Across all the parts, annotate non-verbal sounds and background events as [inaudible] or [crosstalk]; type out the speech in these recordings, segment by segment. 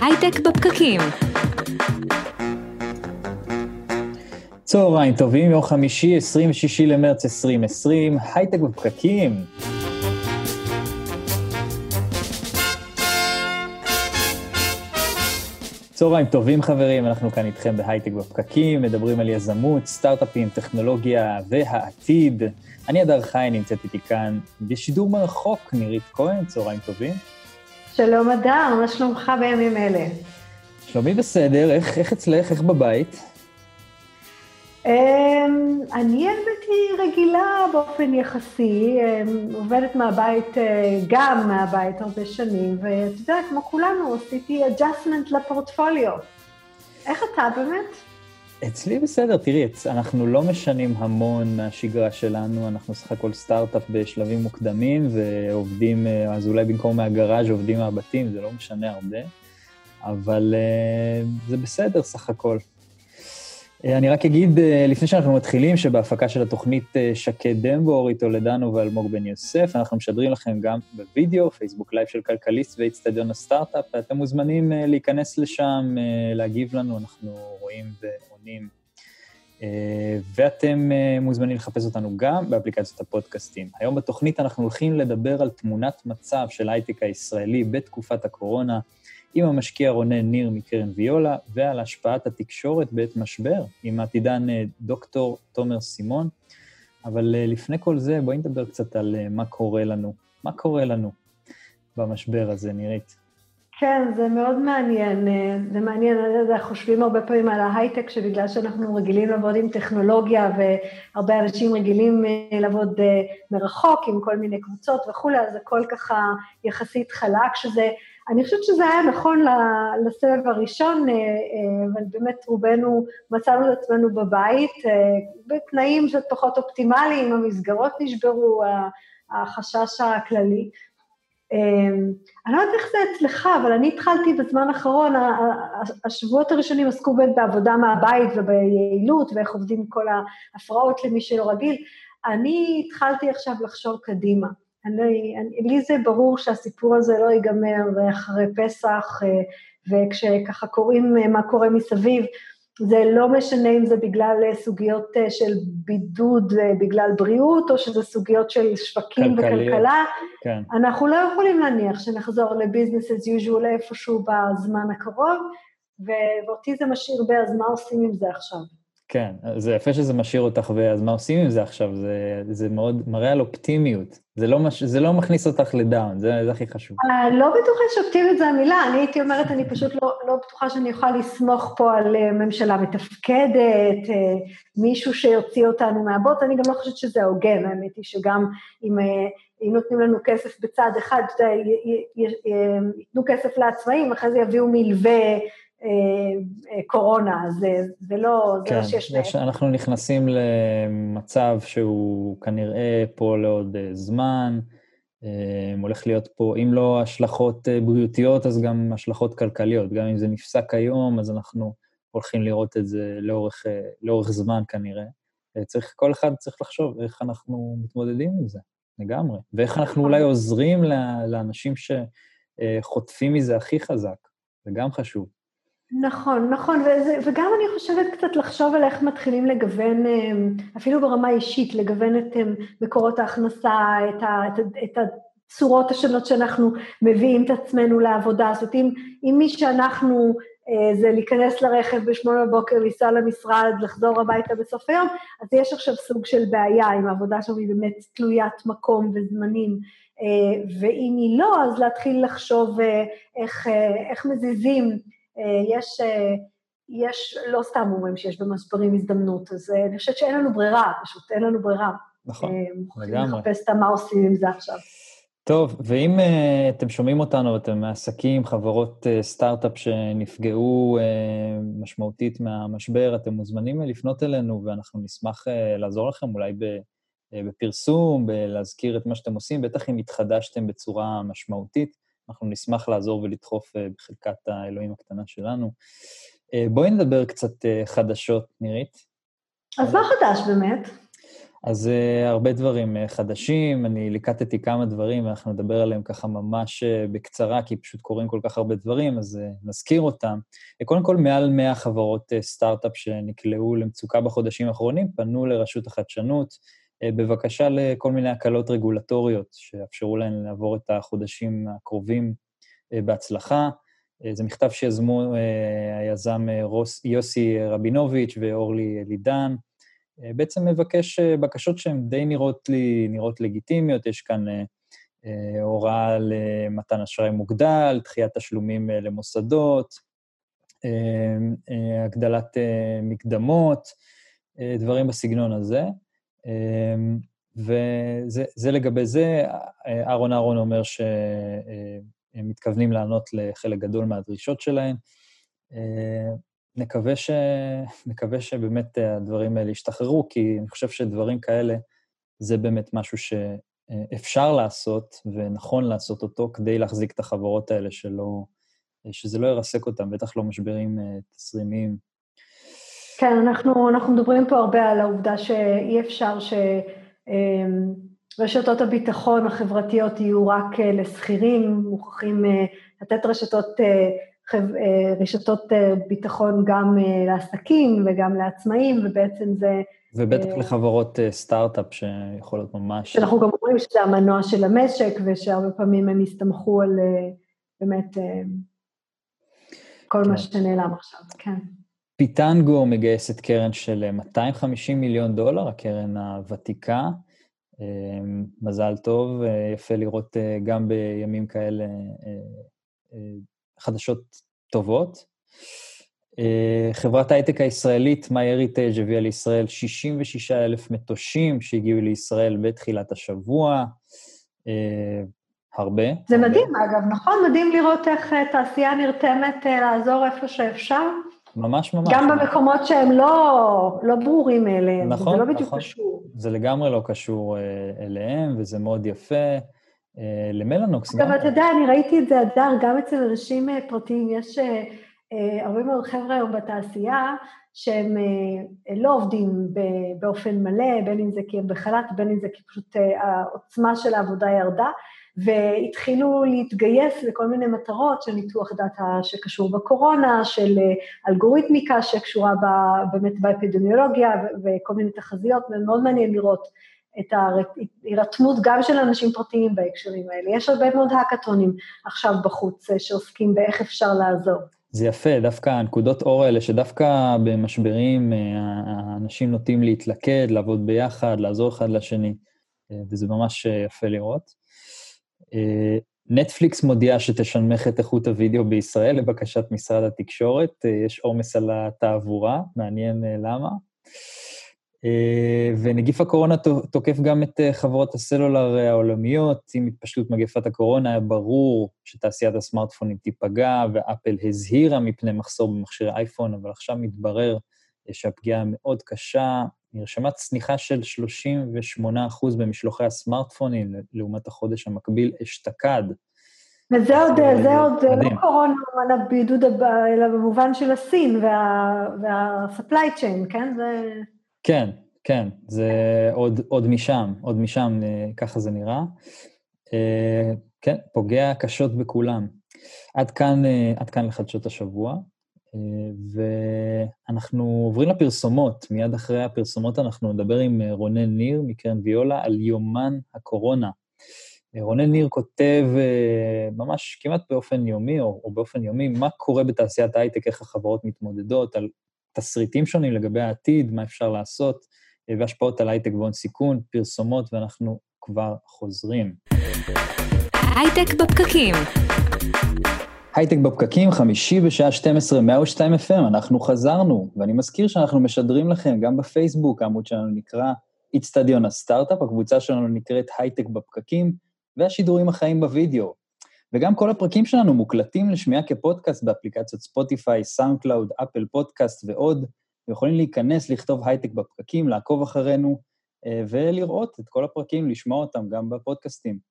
הייטק בפקקים. צהריים טובים, יום חמישי, 26 למרץ 2020, הייטק בפקקים. צהריים טובים חברים, אנחנו כאן איתכם בהייטק בפקקים, מדברים על יזמות, סטארט-אפים, טכנולוגיה והעתיד. אני אדר חי, נמצאת איתי כאן בשידור מרחוק, נירית כהן, צהריים טובים. שלום אדר, מה שלומך בימים אלה? שלומי בסדר, איך, איך אצלך, איך בבית? אמ, אני האמת היא רגילה באופן יחסי, אמ, עובדת מהבית, אה, גם מהבית הרבה שנים, ואתה יודע, כמו כולנו, עשיתי adjustment לפורטפוליו. איך אתה באמת? אצלי בסדר, תראי, אנחנו לא משנים המון מהשגרה שלנו, אנחנו סך הכל סטארט-אפ בשלבים מוקדמים, ועובדים, אה, אז אולי במקום מהגראז' עובדים מהבתים, זה לא משנה הרבה, אבל אה, זה בסדר סך הכל. אה, אני רק אגיד, לפני שאנחנו מתחילים, שבהפקה של התוכנית שקד דמבור, איתו לדנו ואלמוג בן יוסף, אנחנו משדרים לכם גם בווידאו, פייסבוק live של כלכליסט ואיצטדיון הסטארט-אפ, ואתם מוזמנים להיכנס לשם, להגיב לנו, אנחנו רואים ועונים. ואתם מוזמנים לחפש אותנו גם באפליקציות הפודקאסטים. היום בתוכנית אנחנו הולכים לדבר על תמונת מצב של ההייטק הישראלי בתקופת הקורונה, עם המשקיע רונן ניר מקרן ויולה, ועל השפעת התקשורת בעת משבר, עם העתידן אה, דוקטור תומר סימון. אבל אה, לפני כל זה, בואי נדבר קצת על אה, מה קורה לנו. מה קורה לנו במשבר הזה, נירית? כן, זה מאוד מעניין. זה מעניין, אנחנו חושבים הרבה פעמים על ההייטק, שבגלל שאנחנו רגילים לעבוד עם טכנולוגיה, והרבה אנשים רגילים לעבוד מרחוק עם כל מיני קבוצות וכולי, אז הכל ככה יחסית חלק, שזה אני חושבת שזה היה נכון לסבב הראשון, אה, אה, אבל באמת רובנו מצאנו את עצמנו בבית, אה, בתנאים קצת פחות אופטימליים, המסגרות נשברו, החשש הכללי. אני לא יודעת איך זה אצלך, אבל אני התחלתי בזמן האחרון, השבועות הראשונים עסקו באמת בעבודה מהבית וביעילות, ואיך עובדים כל ההפרעות למי שלא רגיל. אני התחלתי עכשיו לחשוב קדימה. אני, אני, לי זה ברור שהסיפור הזה לא ייגמר אחרי פסח, אה, וכשככה קוראים אה, מה קורה מסביב, זה לא משנה אם זה בגלל אה, סוגיות של בידוד בגלל בריאות, או שזה סוגיות של שווקים כלכליות. וכלכלה. כן. אנחנו לא יכולים להניח שנחזור לביזנס as usual איפשהו בזמן הקרוב, ואותי זה משאיר בי, אז מה עושים עם זה עכשיו? כן, זה יפה שזה משאיר אותך, ואז מה עושים עם זה עכשיו? זה, זה מאוד מראה על אופטימיות. זה לא, מש, זה לא מכניס אותך לדאון, זה, זה הכי חשוב. Uh, לא בטוחה שאופטימיות זה המילה, אני הייתי אומרת, אני פשוט לא, לא בטוחה שאני יכולה לסמוך פה על uh, ממשלה מתפקדת, uh, מישהו שיוציא אותנו מהבוט, אני גם לא חושבת שזה הוגן, האמת היא שגם אם, uh, אם נותנים לנו כסף בצד אחד, ייתנו כסף לעצמאים, אחרי זה יביאו מלווה קורונה, זה, זה לא, זה לא כן, שיש... יש, אנחנו נכנסים למצב שהוא כנראה פה לעוד אה, זמן, הולך להיות פה, אם לא השלכות בריאותיות, אז גם השלכות כלכליות. גם אם זה נפסק היום, אז אנחנו הולכים לראות את זה לאורך, לאורך זמן כנראה. צריך, כל אחד צריך לחשוב איך אנחנו מתמודדים עם זה, לגמרי. ואיך אנחנו אולי עוזרים לאנשים שחוטפים מזה הכי חזק, זה גם חשוב. נכון, נכון, וזה, וגם אני חושבת קצת לחשוב על איך מתחילים לגוון, אמ, אפילו ברמה אישית, לגוון את אמ, מקורות ההכנסה, את, ה, את, את הצורות השונות שאנחנו מביאים את עצמנו לעבודה. זאת אומרת, אם, אם מי שאנחנו אה, זה להיכנס לרכב בשמונה בבוקר, לנסוע למשרד, לחזור הביתה בסוף היום, אז יש עכשיו סוג של בעיה אם העבודה שם היא באמת תלוית מקום וזמנים. אה, ואם היא לא, אז להתחיל לחשוב אה, איך, איך מזיזים יש, אה, יש, לא סתם אומרים שיש במשברים הזדמנות, אז אה, אני חושבת שאין לנו ברירה, פשוט אין לנו ברירה. נכון, לגמרי. לחפש את מה עושים עם זה עכשיו. טוב, ואם uh, אתם שומעים אותנו, אתם מעסקים, חברות uh, סטארט-אפ שנפגעו uh, משמעותית מהמשבר, אתם מוזמנים לפנות אלינו ואנחנו נשמח uh, לעזור לכם אולי ב, uh, בפרסום, בלהזכיר את מה שאתם עושים, בטח אם התחדשתם בצורה משמעותית. אנחנו נשמח לעזור ולדחוף אה, בחלקת האלוהים הקטנה שלנו. אה, בואי נדבר קצת אה, חדשות, נירית. אז מה חדש באמת? אז uh, הרבה דברים uh, חדשים, אני ליקטתי כמה דברים, ואנחנו נדבר עליהם ככה ממש uh, בקצרה, כי פשוט קורים כל כך הרבה דברים, אז uh, נזכיר אותם. Uh, קודם כל, מעל 100 חברות uh, סטארט-אפ שנקלעו למצוקה בחודשים האחרונים, פנו לרשות החדשנות בבקשה לכל מיני הקלות רגולטוריות שיאפשרו להן לעבור את החודשים הקרובים uh, בהצלחה. Uh, זה מכתב שיזמו היזם רוס, יוסי רבינוביץ' ואורלי לידן, אה, בעצם מבקש אה, בקשות שהן די נראות לי, נראות לגיטימיות, יש כאן אה, הוראה למתן אשראי מוגדל, דחיית תשלומים למוסדות, הגדלת מקדמות, דברים בסגנון הזה. וזה לגבי זה, אהרון אהרון אומר שהם מתכוונים לענות לחלק גדול מהדרישות שלהם. נקווה, ש... נקווה שבאמת הדברים האלה ישתחררו, כי אני חושב שדברים כאלה זה באמת משהו שאפשר לעשות ונכון לעשות אותו כדי להחזיק את החברות האלה, שלא, שזה לא ירסק אותם, בטח לא משברים אה, תזרימיים. כן, אנחנו, אנחנו מדברים פה הרבה על העובדה שאי אפשר שרשתות אמ, הביטחון החברתיות יהיו רק אה, לשכירים, מוכרחים אה, לתת רשתות אה, רשתות ביטחון גם לעסקים וגם לעצמאים, ובעצם זה... ובטח לחברות סטארט-אפ שיכולות ממש... שאנחנו גם אומרים שזה המנוע של המשק, ושהרבה פעמים הם הסתמכו על באמת כל כן. מה שנעלם עכשיו, כן. פיטנגו מגייסת קרן של 250 מיליון דולר, הקרן הוותיקה. מזל טוב, יפה לראות גם בימים כאלה חדשות טובות. אה, חברת ההייטק הישראלית, MyHeritage, הביאה לישראל 66 אלף מטושים שהגיעו לישראל בתחילת השבוע. אה, הרבה. זה הרבה. מדהים, אגב, נכון? מדהים לראות איך אה, תעשייה נרתמת לעזור איפה שאפשר. ממש ממש. גם במקומות שהם לא, לא ברורים אליהם. נכון, זה לא בדיוק נכון. קשור. זה לגמרי לא קשור אליהם, וזה מאוד יפה. אה, למלנוקס. אבל אתה יודע, אני ראיתי את זה, אדר, גם אצל אנשים אה, פרטיים, יש אה, הרבה מאוד חבר'ה היום בתעשייה שהם לא עובדים באופן מלא, בין אם זה כי הם בחל"ת, בין אם זה כי פשוט העוצמה של העבודה ירדה, והתחילו להתגייס לכל מיני מטרות של ניתוח דאטה שקשור בקורונה, של אלגוריתמיקה שקשורה באמת באפידמיולוגיה וכל מיני תחזיות, ומאוד מעניין לראות את ההירתמות גם של אנשים פרטיים בהקשרים האלה. יש הרבה מאוד האקתונים עכשיו בחוץ אה, שעוסקים באיך אפשר לעזור. זה יפה, דווקא הנקודות אור האלה, שדווקא במשברים אה, האנשים נוטים להתלכד, לעבוד ביחד, לעזור אחד לשני, אה, וזה ממש יפה לראות. נטפליקס מודיעה שתשנמך את איכות הוידאו בישראל לבקשת משרד התקשורת, יש עומס על התעבורה, מעניין למה. אה, ונגיף הקורונה תוקף גם את אה, חברות הסלולר אה, העולמיות. עם התפשטות מגפת הקורונה היה ברור שתעשיית הסמארטפונים תיפגע, ואפל הזהירה מפני מחסור במכשירי אייפון, אבל עכשיו מתברר שהפגיעה מאוד קשה. נרשמה צניחה של 38% במשלוחי הסמארטפונים לעומת החודש המקביל אשתקד. וזה עוד, זה עוד לא קורונה על הבידוד, אלא במובן של הסין וה-supply chain, כן? זה... כן, כן, זה עוד, עוד משם, עוד משם, אה, ככה זה נראה. אה, כן, פוגע קשות בכולם. עד כאן, אה, עד כאן לחדשות השבוע, ואנחנו עוברים לפרסומות. מיד אחרי הפרסומות אנחנו נדבר עם רונן ניר מקרן ויולה על יומן הקורונה. רונן ניר כותב ממש כמעט באופן יומי, או, או באופן יומי, מה קורה בתעשיית ההייטק, איך החברות מתמודדות, על תסריטים שונים לגבי העתיד, מה אפשר לעשות, אה, והשפעות על הייטק והון סיכון, פרסומות, ואנחנו כבר חוזרים. הייטק בפקקים. הייטק בפקקים, חמישי בשעה 12, 102 FM, אנחנו חזרנו, ואני מזכיר שאנחנו משדרים לכם גם בפייסבוק, העמוד שלנו נקרא איצטדיון הסטארט-אפ, הקבוצה שלנו נקראת הייטק בפקקים, והשידורים החיים בווידאו. וגם כל הפרקים שלנו מוקלטים לשמיעה כפודקאסט באפליקציות ספוטיפיי, סאונד קלאוד, אפל פודקאסט ועוד. אתם יכולים להיכנס, לכתוב הייטק בפקקים, לעקוב אחרינו אה, ולראות את כל הפרקים, לשמוע אותם גם בפודקאסטים.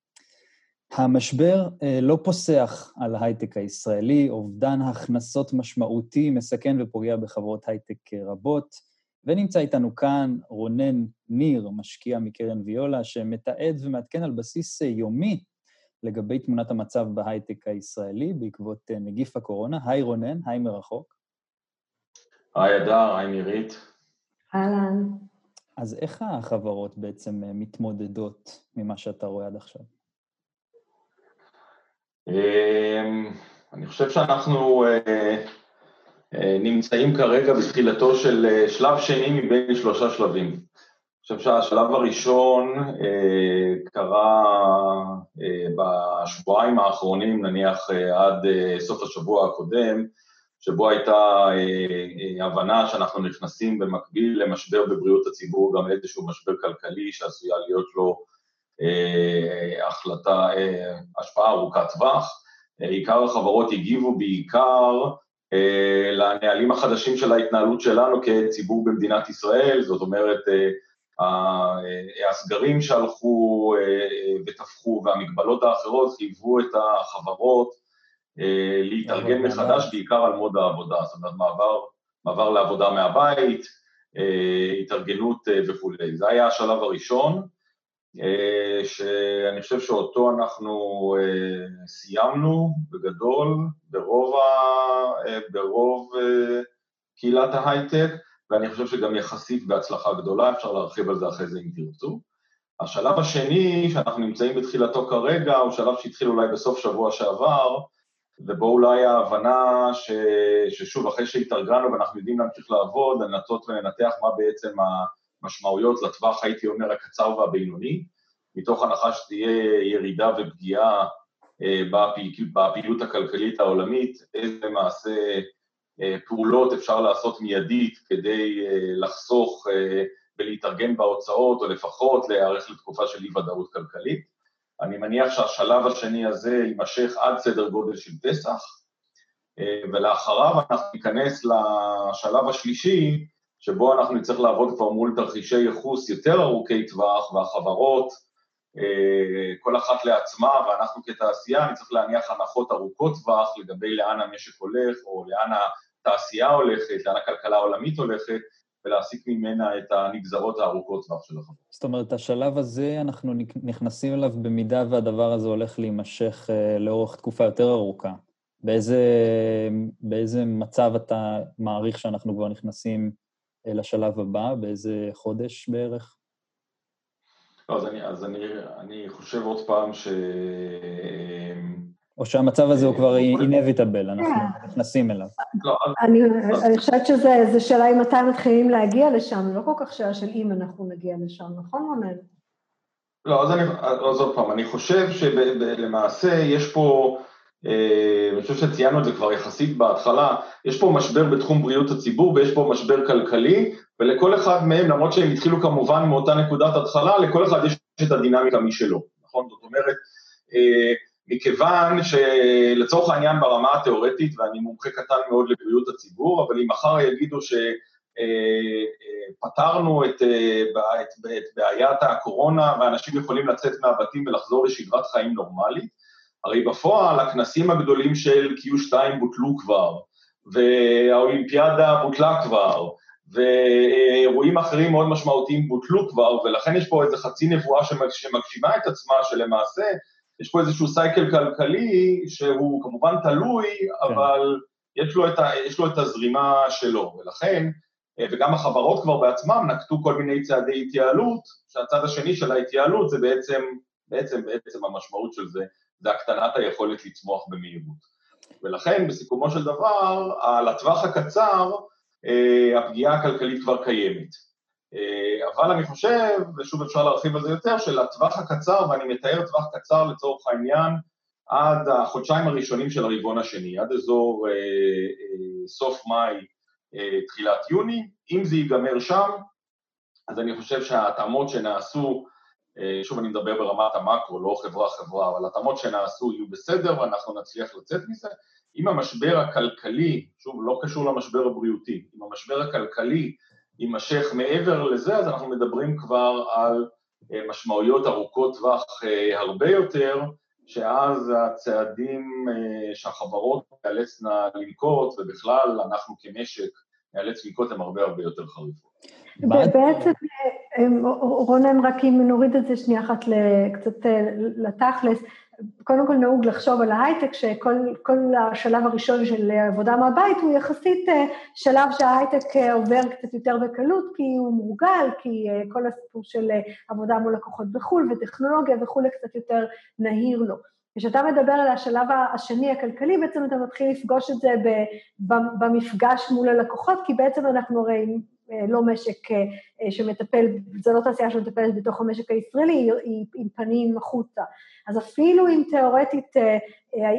המשבר אה, לא פוסח על ההייטק הישראלי, אובדן הכנסות משמעותי מסכן ופוגע בחברות הייטק רבות. ונמצא איתנו כאן רונן ניר, משקיע מקרן ויולה, שמתעד ומעדכן על בסיס יומי לגבי תמונת המצב בהייטק הישראלי בעקבות נגיף הקורונה. היי רונן, היי מרחוק. היי אדר, היי נירית. אהלן. אז איך החברות בעצם מתמודדות ממה שאתה רואה עד עכשיו? אמ, אני חושב שאנחנו אה, אה, נמצאים כרגע בתחילתו של אה, שלב שני מבין שלושה שלבים. אני חושב שהשלב הראשון קרה בשבועיים האחרונים, נניח עד סוף השבוע הקודם, שבו הייתה הבנה שאנחנו נכנסים במקביל למשבר בבריאות הציבור, גם לאיזשהו משבר כלכלי שעשויה להיות לו החלטה, השפעה ארוכת טווח. עיקר החברות הגיבו בעיקר אה, לנהלים החדשים של ההתנהלות שלנו כציבור במדינת ישראל, זאת אומרת, אה, אה, הסגרים שהלכו ותפחו והמגבלות האחרות חייבו את החברות להתארגן מחדש, בעיקר על מוד העבודה, זאת אומרת, מעבר, מעבר לעבודה מהבית, התארגנות וכולי. זה היה השלב הראשון. אה, שאני חושב שאותו אנחנו אה, סיימנו בגדול ברוב, ה, אה, ברוב קהילת ההייטק, ואני חושב שגם יחסית בהצלחה גדולה, אפשר להרחיב על זה אחרי זה אם תרצו. השלב השני, שאנחנו נמצאים בתחילתו כרגע, הוא שלב שהתחיל אולי בסוף שבוע שעבר, ובו אולי ההבנה ש, ששוב, אחרי שהתארגנו ואנחנו יודעים להמשיך לעבוד, לנסות ולנתח מה בעצם ה... משמעויות לטווח, הייתי אומר, הקצר והבינוני, מתוך הנחה שתהיה ירידה ופגיעה אה, בפעילות הכלכלית העולמית, איזה למעשה אה, פעולות אפשר לעשות מיידית כדי אה, לחסוך ולהתארגן בהוצאות, או לפחות להיערך לתקופה של אי-ודאות כלכלית. אני מניח שהשלב השני הזה יימשך עד סדר גודל של פסח, ולאחריו אנחנו ניכנס לשלב השלישי, שבו אנחנו נצטרך לעבוד כבר מול תרחישי ייחוס יותר ארוכי טווח, והחברות, אה, כל אחת לעצמה, ואנחנו כתעשייה נצטרך להניח הנחות ארוכות טווח לגבי לאן המשק הולך, או לאן התעשייה הולכת, לאן הכלכלה העולמית הולכת, ולהסיק ממנה את הנגזרות הארוכות טווח של החברות. זאת אומרת, השלב הזה, אנחנו נכנסים אליו במידה והדבר הזה הולך להימשך אה, לאורך תקופה יותר ארוכה. באיזה, באיזה מצב אתה מעריך שאנחנו כבר נכנסים לשלב הבא, באיזה חודש בערך? לא, אז אני, אז אני, אני חושב עוד פעם ש... או שהמצב הזה הוא כבר inevitable, אנחנו כן. נכנסים אליו. לא, אני חושבת שזו שאלה אם מתי מתחילים להגיע לשם, לא כל כך שאלה של אם אנחנו נגיע לשם, נכון רונן? לא, אז, אני, אז עוד פעם, אני חושב שלמעשה יש פה אה, אני חושב שציינו את זה כבר יחסית בהתחלה, יש פה משבר בתחום בריאות הציבור ויש פה משבר כלכלי, ולכל אחד מהם, למרות שהם התחילו כמובן מאותה נקודת התחלה, לכל אחד יש את הדינמיקה משלו, נכון? זאת אומרת, אה, מכיוון שלצורך העניין ברמה התיאורטית, ואני מומחה קטן מאוד לבריאות הציבור, אבל אם מחר יגידו שפתרנו אה, את, את, את בעיית הקורונה ואנשים יכולים לצאת מהבתים ולחזור לשגרת חיים נורמלית, הרי בפועל הכנסים הגדולים של Q2 בוטלו כבר, והאולימפיאדה בוטלה כבר, ואירועים אחרים מאוד משמעותיים בוטלו כבר, ולכן יש פה איזו חצי נבואה שמגשימה את עצמה, שלמעשה יש פה איזשהו סייקל כלכלי שהוא כמובן תלוי, כן. אבל יש לו, ה, יש לו את הזרימה שלו, ולכן, וגם החברות כבר בעצמם נקטו כל מיני צעדי התייעלות, שהצד השני של ההתייעלות זה בעצם, בעצם, בעצם המשמעות של זה, זה הקטנת היכולת לצמוח במהירות. ולכן, בסיכומו של דבר, על הטווח הקצר, אה, הפגיעה הכלכלית כבר קיימת. אה, אבל אני חושב, ושוב אפשר להרחיב על זה יותר, שלטווח הקצר, ואני מתאר טווח קצר לצורך העניין, עד החודשיים הראשונים של הרבעון השני, עד אזור אה, אה, סוף מאי, אה, תחילת יוני, אם זה ייגמר שם, אז אני חושב שההתאמות שנעשו אה, שוב אני מדבר ברמת המקרו, לא חברה-חברה, אבל התאמות שנעשו יהיו בסדר ואנחנו נצליח לצאת מזה. אם המשבר הכלכלי, שוב, לא קשור למשבר הבריאותי, אם המשבר הכלכלי יימשך מעבר לזה, אז אנחנו מדברים כבר על אה, משמעויות ארוכות טווח אה, הרבה יותר, שאז הצעדים שהחברות תיאלצנה לנקוט, ובכלל אנחנו כמשק נהלי צביקות הן הרבה הרבה יותר חריפות. בעצם, רונן, רק אם נוריד את זה שנייה אחת קצת לתכלס, קודם כל נהוג לחשוב על ההייטק, שכל השלב הראשון של עבודה מהבית הוא יחסית שלב שההייטק עובר קצת יותר בקלות, כי הוא מורגל, כי כל הסיפור של עבודה מול לקוחות בחו"ל וטכנולוגיה וכולי קצת יותר נהיר לו. כשאתה מדבר על השלב השני הכלכלי, בעצם אתה מתחיל לפגוש את זה במפגש מול הלקוחות, כי בעצם אנחנו הרי לא משק שמטפל, זו לא תעשייה שמטפלת בתוך המשק הישראלי, היא עם פנים החוצה. אז אפילו אם תיאורטית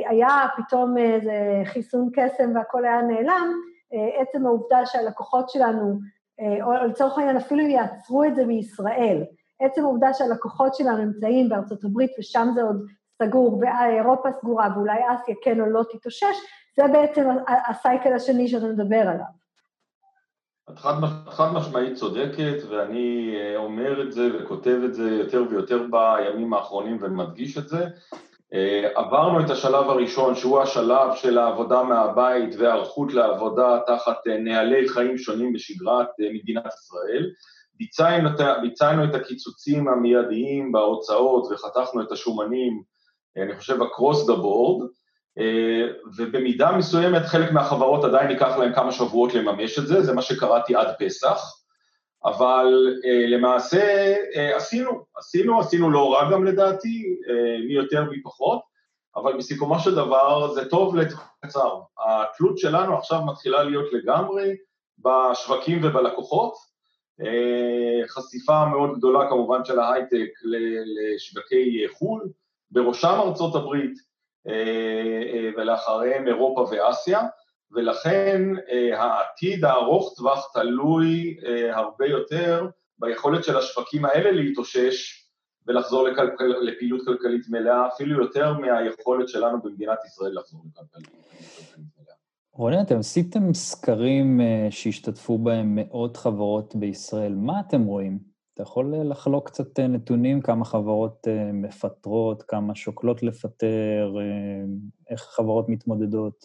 היה פתאום איזה חיסון קסם והכל היה נעלם, עצם העובדה שהלקוחות שלנו, או לצורך העניין אפילו אם יעצרו את זה בישראל, עצם העובדה שהלקוחות שלנו נמצאים בארצות הברית ושם זה עוד סגור, ואירופה סגורה, ואולי אסיה כן או לא תתאושש, זה בעצם הסייקל השני שאתה מדבר עליו. את חד, חד משמעית צודקת, ואני אומר את זה וכותב את זה יותר ויותר בימים האחרונים ומדגיש את זה. עברנו את השלב הראשון, שהוא השלב של העבודה מהבית והיערכות לעבודה תחת נהלי חיים שונים בשגרת מדינת ישראל. ביצענו, ביצענו את הקיצוצים המיידיים בהוצאות וחתכנו את השומנים אני חושב across the board, ובמידה מסוימת חלק מהחברות עדיין ייקח להם כמה שבועות לממש את זה, זה מה שקראתי עד פסח, אבל למעשה עשינו, עשינו, עשינו לא רע גם לדעתי, מי יותר מי פחות, אבל בסיכומו של דבר זה טוב לטווח קצר. התלות שלנו עכשיו מתחילה להיות לגמרי בשווקים ובלקוחות, חשיפה מאוד גדולה כמובן של ההייטק לשווקי חו"ל, בראשם ארצות הברית ולאחריהם אירופה ואסיה, ולכן העתיד הארוך טווח תלוי הרבה יותר ביכולת של השווקים האלה להתאושש ולחזור לכלכל, לפעילות כלכלית מלאה, אפילו יותר מהיכולת שלנו במדינת ישראל לחזור לכלכלית מלאה. רונן, אתם עשיתם סקרים שהשתתפו בהם מאות חברות בישראל, מה אתם רואים? אתה יכול לחלוק קצת נתונים, כמה חברות מפטרות, כמה שוקלות לפטר, איך חברות מתמודדות?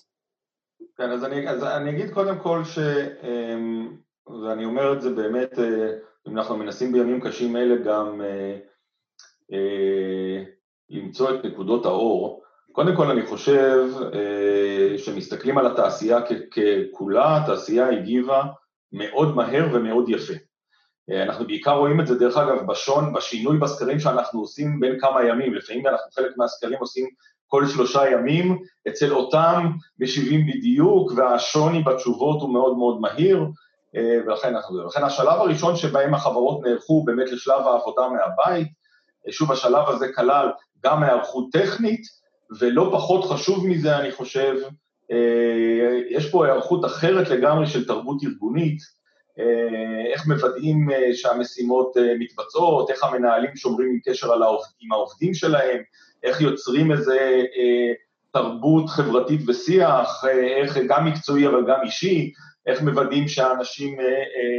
כן, אז אני, אז אני אגיד קודם כל ש... ואני אומר את זה באמת, אם אנחנו מנסים בימים קשים אלה גם למצוא את נקודות האור, קודם כל אני חושב שמסתכלים על התעשייה ככולה, התעשייה הגיבה מאוד מהר ומאוד יפה. אנחנו בעיקר רואים את זה, דרך אגב, בשון, בשינוי בסקרים שאנחנו עושים בין כמה ימים, לפעמים אנחנו חלק מהסקרים עושים כל שלושה ימים, אצל אותם משיבים בדיוק, והשוני בתשובות הוא מאוד מאוד מהיר, ולכן אנחנו... ולכן השלב הראשון שבהם החברות נערכו באמת לשלב העבודה מהבית, שוב, השלב הזה כלל גם היערכות טכנית, ולא פחות חשוב מזה, אני חושב, יש פה היערכות אחרת לגמרי של תרבות ארגונית, איך מוודאים שהמשימות מתבצעות, איך המנהלים שומרים עם קשר עם העובדים שלהם, איך יוצרים איזה תרבות חברתית ושיח, איך גם מקצועי אבל גם אישי, איך מוודאים שהאנשים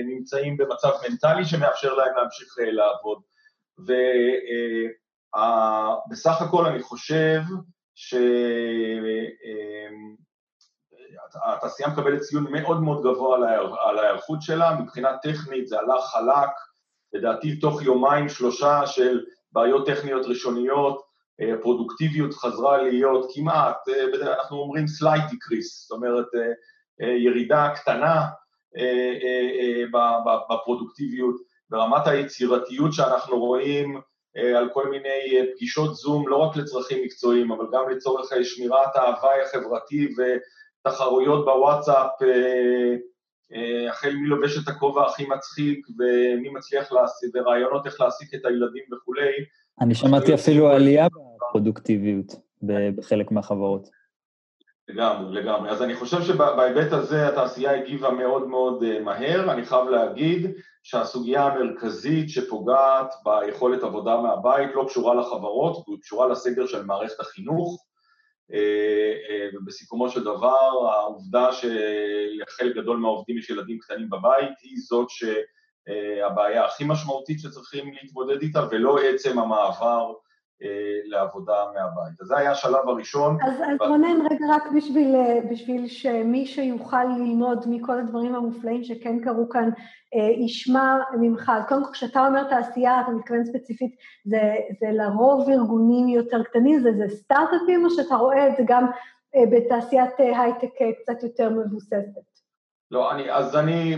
נמצאים במצב מנטלי שמאפשר להם להמשיך לעבוד. ובסך הכל אני חושב ש... התעשייה מקבלת ציון מאוד מאוד גבוה על ההיערכות שלה, מבחינה טכנית זה הלך חלק, לדעתי תוך יומיים שלושה של בעיות טכניות ראשוניות, פרודוקטיביות חזרה להיות כמעט, אנחנו אומרים slight decrease, זאת אומרת ירידה קטנה בפרודוקטיביות, ברמת היצירתיות שאנחנו רואים על כל מיני פגישות זום, לא רק לצרכים מקצועיים, אבל גם לצורך שמירת ההוואי החברתי תחרויות בוואטסאפ, החל מי לובש את הכובע הכי מצחיק ומי מצליח להשיג, ורעיונות איך להעסיק את הילדים וכולי. אני שמעתי אפילו עלייה בפרודוקטיביות בחלק מהחברות. לגמרי, לגמרי. אז אני חושב שבהיבט הזה התעשייה הגיבה מאוד מאוד מהר. אני חייב להגיד שהסוגיה המרכזית שפוגעת ביכולת עבודה מהבית לא קשורה לחברות, היא קשורה לסגר של מערכת החינוך. ובסיכומו של דבר העובדה שלחלק גדול מהעובדים יש ילדים קטנים בבית היא זאת שהבעיה הכי משמעותית שצריכים להתמודד איתה ולא עצם המעבר לעבודה מהבית. אז זה היה השלב הראשון. אז, אז רונן, רגע, רק בשביל, בשביל שמי שיוכל ללמוד מכל הדברים המופלאים שכן קרו כאן, ישמע ממך. אז קודם כל, כשאתה אומר תעשייה, אתה מתכוון ספציפית, זה, זה לרוב ארגונים יותר קטנים, זה, זה סטארט-אפים, או שאתה רואה את זה גם בתעשיית הייטק קצת יותר מבוססת? לא, אני, אז אני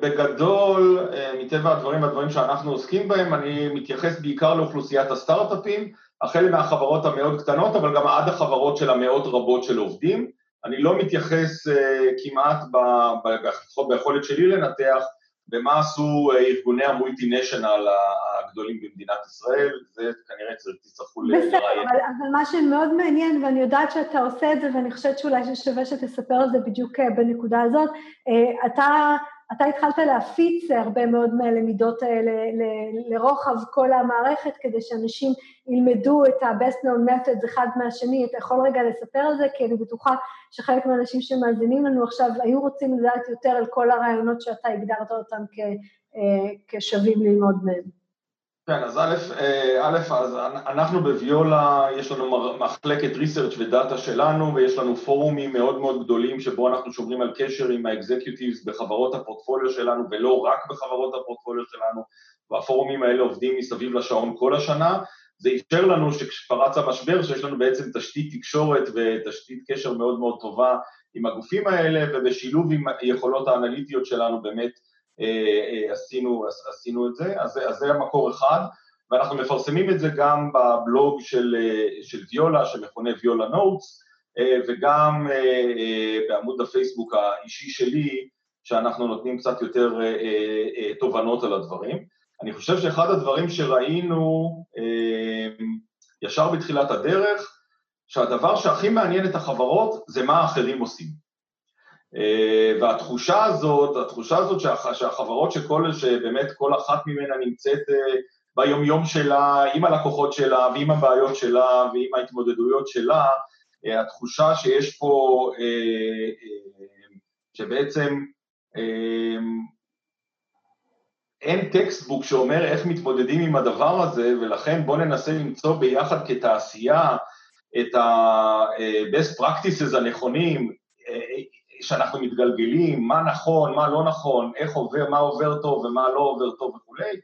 בגדול, מטבע הדברים והדברים שאנחנו עוסקים בהם, אני מתייחס בעיקר לאוכלוסיית הסטארט-אפים, החל מהחברות המאוד קטנות, אבל גם עד החברות של המאות רבות של עובדים. אני לא מתייחס uh, כמעט, לפחות ביכולת שלי לנתח, במה עשו ארגוני המולטי-נשיונל הגדולים במדינת ישראל, זה כנראה תצטרכו לראיין. בסדר, אבל, אבל מה שמאוד מעניין, ואני יודעת שאתה עושה את זה, ואני חושבת שאולי שווה שתספר על זה בדיוק בנקודה הזאת, אתה... אתה התחלת להפיץ הרבה מאוד מהלמידות האלה לרוחב כל המערכת, כדי שאנשים ילמדו את ה-best known methods אחד מהשני. אתה יכול רגע לספר על זה? כי אני בטוחה שחלק מהאנשים שמאזינים לנו עכשיו היו רוצים לדעת יותר על כל הרעיונות שאתה הגדרת אותם כשווים ללמוד מהם. כן, אז א', אה, אז אנחנו בוויולה, יש לנו מחלקת ריסרצ' ודאטה שלנו, ויש לנו פורומים מאוד מאוד גדולים שבו אנחנו שומרים על קשר עם האקזקיוטיבס בחברות הפורטפוליו שלנו, ולא רק בחברות הפורטפוליו שלנו, והפורומים האלה עובדים מסביב לשעון כל השנה. זה אפשר לנו שכשפרץ המשבר, שיש לנו בעצם תשתית תקשורת ותשתית קשר מאוד מאוד טובה עם הגופים האלה, ובשילוב עם היכולות האנליטיות שלנו באמת עשינו, עשינו את זה, אז, אז זה המקור אחד, ואנחנו מפרסמים את זה גם בבלוג של, אה, של ויולה, שמכונה ויולה נוטס, וגם בעמוד הפייסבוק האישי שלי, שאנחנו נותנים קצת יותר תובנות על הדברים. אני חושב שאחד הדברים שראינו ישר בתחילת הדרך, שהדבר שהכי מעניין את החברות זה מה האחרים עושים. אה, והתחושה הזאת, התחושה הזאת שהחברות שכל, שבאמת כל אחת ממנה נמצאת אה, ביומיום שלה, עם הלקוחות שלה ועם הבעיות שלה ועם ההתמודדויות שלה, אה, התחושה שיש פה, שבעצם אין textbook שאומר איך מתמודדים עם הדבר הזה, ולכן בואו ננסה למצוא ביחד כתעשייה את ה-best practices הנכונים, שאנחנו מתגלגלים, מה נכון, מה לא נכון, איך עובר, מה עובר טוב ומה לא עובר טוב וכולי,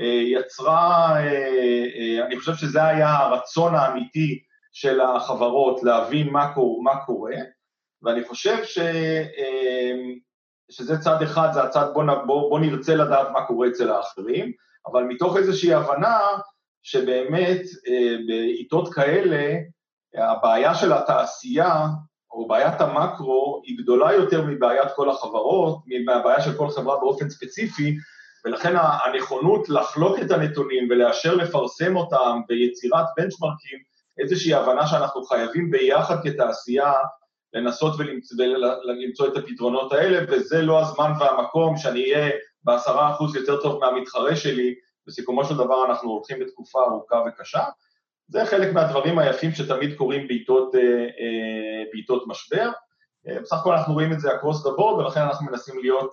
אה, יצרה, אה, אה, אני חושב שזה היה הרצון האמיתי של החברות להבין מה, קור, מה קורה, ואני חושב ש, שזה צד אחד, זה הצד בוא, בוא, בוא נרצה לדעת מה קורה אצל האחרים, אבל מתוך איזושהי הבנה שבאמת בעיתות כאלה, הבעיה של התעשייה או בעיית המקרו היא גדולה יותר מבעיית כל החברות, מהבעיה של כל חברה באופן ספציפי, ולכן הנכונות לחלוק את הנתונים ולאשר לפרסם אותם ביצירת בנצ'מרקים, איזושהי הבנה שאנחנו חייבים ביחד כתעשייה לנסות ולמצוא, את הפתרונות האלה, וזה לא הזמן והמקום שאני אהיה בעשרה אחוז יותר טוב מהמתחרה שלי, בסיכומו של דבר אנחנו הולכים לתקופה ארוכה וקשה. זה חלק מהדברים היפים שתמיד קורים בעיתות, אה, אה, בעיתות משבר. אה, בסך הכל אנחנו רואים את זה across the board, ולכן אנחנו מנסים להיות,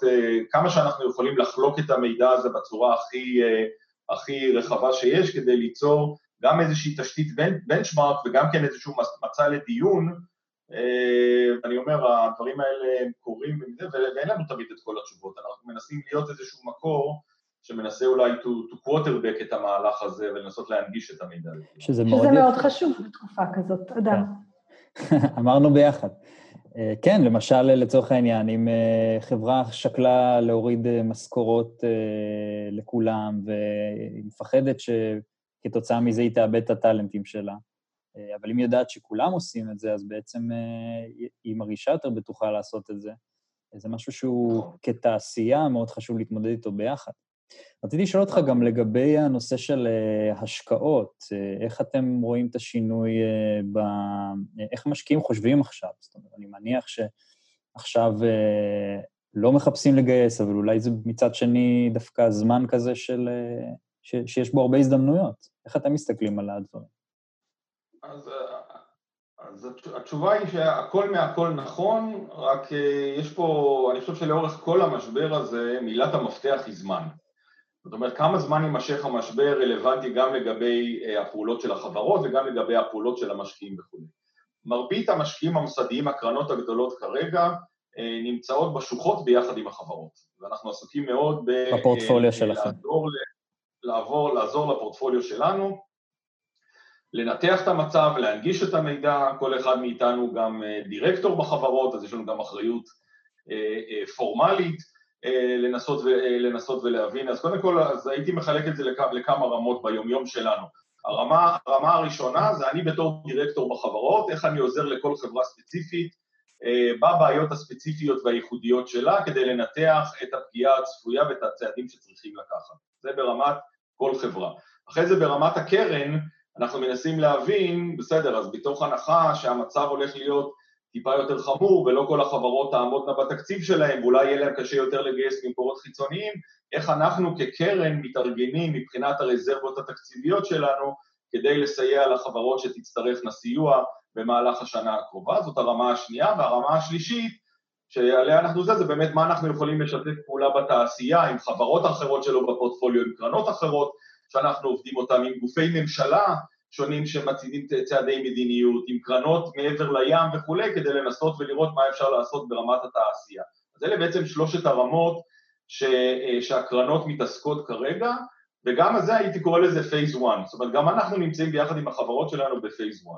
כמה שאנחנו יכולים לחלוק את המידע הזה בצורה הכי, הכי רחבה שיש, כדי ליצור גם איזושהי תשתית בנצ'מארק וגם כן איזשהו מצע לדיון. אני אומר, הדברים האלה קורים, ואין לנו תמיד את כל התשובות, אנחנו מנסים להיות איזשהו מקור שמנסה אולי to, to quarterback את המהלך הזה ולנסות להנגיש את המידע הזה. שזה מאוד, שזה מאוד חשוב בתקופה כזאת, אדם. כן. [laughs] אמרנו ביחד. אה, כן, למשל, לצורך העניין, אם אה, חברה שקלה להוריד אה, משכורות לכולם, והיא מפחדת שכתוצאה מזה היא תאבד את הטאלנטים שלה, אבל אם היא יודעת שכולם עושים את זה, אז בעצם היא מרגישה יותר בטוחה לעשות את זה. זה משהו שהוא כתעשייה מאוד חשוב להתמודד איתו ביחד. רציתי לשאול אותך גם לגבי הנושא של uh, השקעות, uh, איך אתם רואים את השינוי, uh, ב... איך משקיעים חושבים עכשיו? זאת אומרת, אני מניח שעכשיו לא מחפשים לגייס, אבל אולי זה מצד שני דווקא זמן כזה של, ש... שיש בו הרבה הזדמנויות. איך אתם מסתכלים על הדברים? אז, אז התשובה היא שהכל מהכל נכון, רק יש פה, אני חושב שלאורך כל המשבר הזה, מילת המפתח היא זמן. זאת אומרת, כמה זמן יימשך המשבר רלוונטי גם לגבי הפעולות של החברות וגם לגבי הפעולות של המשקיעים וכו'. מרבית המשקיעים המוסדיים, הקרנות הגדולות כרגע, נמצאות בשוחות ביחד עם החברות, ואנחנו עסוקים מאוד בפורטפוליו שלכם. לעזור, לעבור, לעזור לפורטפוליו שלנו, לנתח את המצב, להנגיש את המידע, כל אחד מאיתנו גם דירקטור בחברות, אז יש לנו גם אחריות פורמלית לנסות, ו, לנסות ולהבין. אז קודם כל, אז הייתי מחלק את זה לכמה רמות ביומיום שלנו. הרמה, הרמה הראשונה זה אני בתור דירקטור בחברות, איך אני עוזר לכל חברה ספציפית בבעיות הספציפיות והייחודיות שלה כדי לנתח את הפגיעה הצפויה ואת הצעדים שצריכים לקחת. זה ברמת כל חברה. אחרי זה ברמת הקרן, אנחנו מנסים להבין, בסדר, אז בתוך הנחה שהמצב הולך להיות טיפה יותר חמור ולא כל החברות תעמודנה בתקציב שלהם ואולי יהיה להם קשה יותר לגייס ממקורות חיצוניים, איך אנחנו כקרן מתארגנים מבחינת הרזרבות התקציביות שלנו כדי לסייע לחברות שתצטרכנה סיוע במהלך השנה הקרובה, זאת הרמה השנייה, והרמה השלישית שעליה אנחנו זה, זה באמת מה אנחנו יכולים לשתף פעולה בתעשייה עם חברות אחרות שלו בפורטפוליו, עם קרנות אחרות שאנחנו עובדים אותן, עם גופי ממשלה שונים שמציגים צעדי מדיניות, עם קרנות מעבר לים וכולי, כדי לנסות ולראות מה אפשר לעשות ברמת התעשייה. אז אלה בעצם שלושת הרמות ש, שהקרנות מתעסקות כרגע, וגם על זה הייתי קורא לזה פייס 1, זאת אומרת גם אנחנו נמצאים ביחד עם החברות שלנו בפייס 1.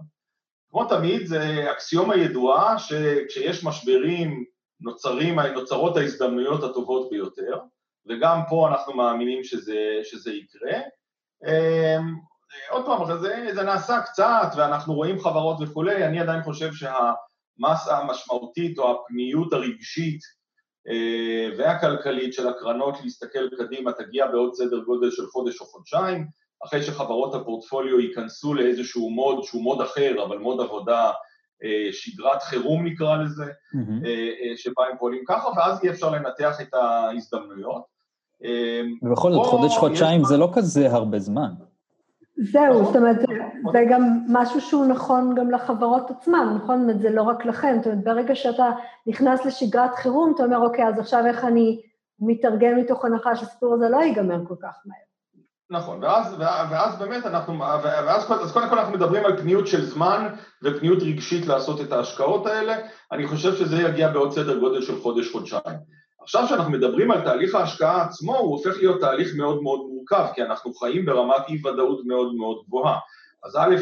כמו תמיד זה אקסיומה ידועה שכשיש משברים נוצרים, נוצרות ההזדמנויות הטובות ביותר, וגם פה אנחנו מאמינים שזה, שזה יקרה. עוד פעם, זה, זה נעשה קצת ואנחנו רואים חברות וכולי, אני עדיין חושב שהמסה המשמעותית או הפניות הרגשית והכלכלית של הקרנות להסתכל קדימה תגיע בעוד סדר גודל של חודש או חודשיים, אחרי שחברות הפורטפוליו ייכנסו לאיזשהו מוד שהוא מוד אחר, אבל מוד עבודה, שגרת חירום נקרא לזה, mm-hmm. שבה הם פועלים ככה, ואז יהיה אפשר לנתח את ההזדמנויות. ובכל זאת, חודש-חודשיים זה לא כזה הרבה זמן. זהו, זאת אומרת, זה גם משהו שהוא נכון גם לחברות עצמן, נכון? זאת אומרת, זה לא רק לכם, זאת אומרת, ברגע שאתה נכנס לשגרת חירום, אתה אומר, אוקיי, אז עכשיו איך אני מתארגן מתוך הנחה שהסיפור הזה לא ייגמר כל כך מהר. נכון, ואז, ואז באמת אנחנו, ואז אז קודם כל אנחנו מדברים על פניות של זמן ופניות רגשית לעשות את ההשקעות האלה, אני חושב שזה יגיע בעוד סדר גודל של חודש-חודשיים. עכשיו כשאנחנו מדברים על תהליך ההשקעה עצמו, הוא הופך להיות תהליך מאוד מאוד מורכב, כי אנחנו חיים ברמת אי-ודאות מאוד מאוד גבוהה. אז א',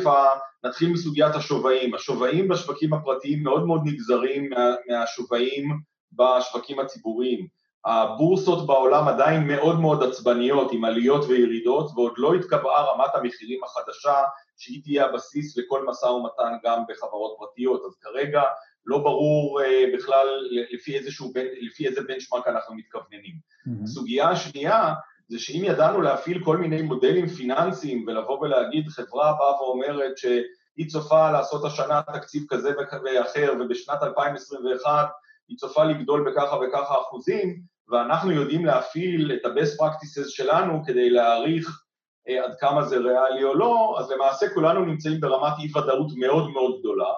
נתחיל מסוגיית השווים. השווים בשווקים הפרטיים מאוד מאוד נגזרים מה, מהשווים בשווקים הציבוריים. הבורסות בעולם עדיין מאוד מאוד עצבניות עם עליות וירידות ועוד לא התקבעה רמת המחירים החדשה שהיא תהיה הבסיס לכל משא ומתן גם בחברות פרטיות, אז כרגע לא ברור uh, בכלל לפי, איזשהו, לפי איזה בנצ'מארק אנחנו מתכווננים. Mm-hmm. הסוגיה השנייה זה שאם ידענו להפעיל כל מיני מודלים פיננסיים ולבוא ולהגיד חברה באה ואומרת שהיא צופה לעשות השנה תקציב כזה ואחר ובשנת 2021 היא צופה לגדול בככה וככה אחוזים, ואנחנו יודעים להפעיל את ה-best practices שלנו כדי להעריך אה, עד כמה זה ריאלי או לא, אז למעשה כולנו נמצאים ברמת אי-ודאות מאוד מאוד גדולה,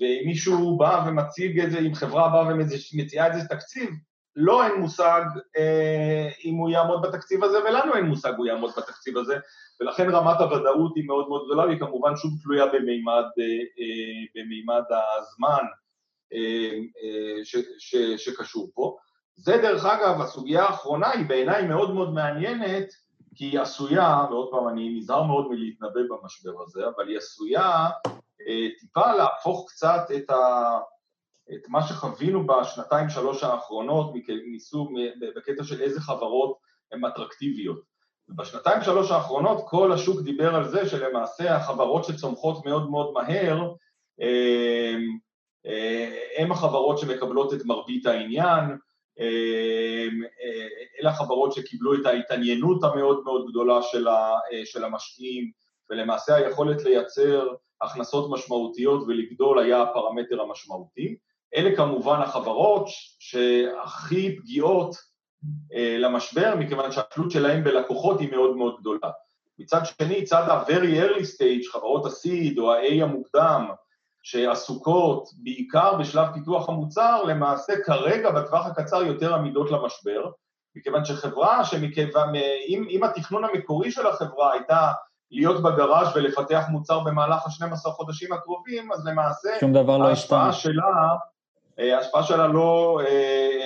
ואם מישהו בא ומציג את זה, אם חברה באה ומציעה איזה תקציב, לא אין מושג אה, אם הוא יעמוד בתקציב הזה, ולנו אין מושג הוא יעמוד בתקציב הזה, ולכן רמת הוודאות היא מאוד מאוד גדולה, והיא כמובן שוב תלויה במימד, אה, אה, במימד הזמן אה, אה, ש, ש, שקשור פה. זה דרך אגב, הסוגיה האחרונה היא בעיניי מאוד מאוד מעניינת, כי היא עשויה, ועוד פעם אני נזהר מאוד מלהתנבא במשבר הזה, אבל היא עשויה אה, טיפה להפוך קצת את, ה, את מה שחווינו בשנתיים שלוש האחרונות מסוג, בקטע של איזה חברות הן אטרקטיביות. בשנתיים שלוש האחרונות כל השוק דיבר על זה שלמעשה החברות שצומחות מאוד מאוד מהר הן החברות שמקבלות את מרבית העניין, אלה החברות שקיבלו את ההתעניינות המאוד מאוד גדולה של המשקיעים, ולמעשה היכולת לייצר הכנסות משמעותיות ולגדול היה הפרמטר המשמעותי. אלה כמובן החברות שהכי פגיעות למשבר, מכיוון שהתלות שלהם בלקוחות היא מאוד מאוד גדולה. מצד שני, צד ה-very early stage, חברות ה-seed או ה-A המוקדם, שעסוקות בעיקר בשלב פיתוח המוצר, למעשה כרגע בטווח הקצר יותר עמידות למשבר, מכיוון שחברה שמכיוון, אם, אם התכנון המקורי של החברה הייתה להיות בגראז' ולפתח מוצר במהלך ה-12 חודשים הקרובים, אז למעשה... שום דבר לא שלה, ההשפעה שלה לא...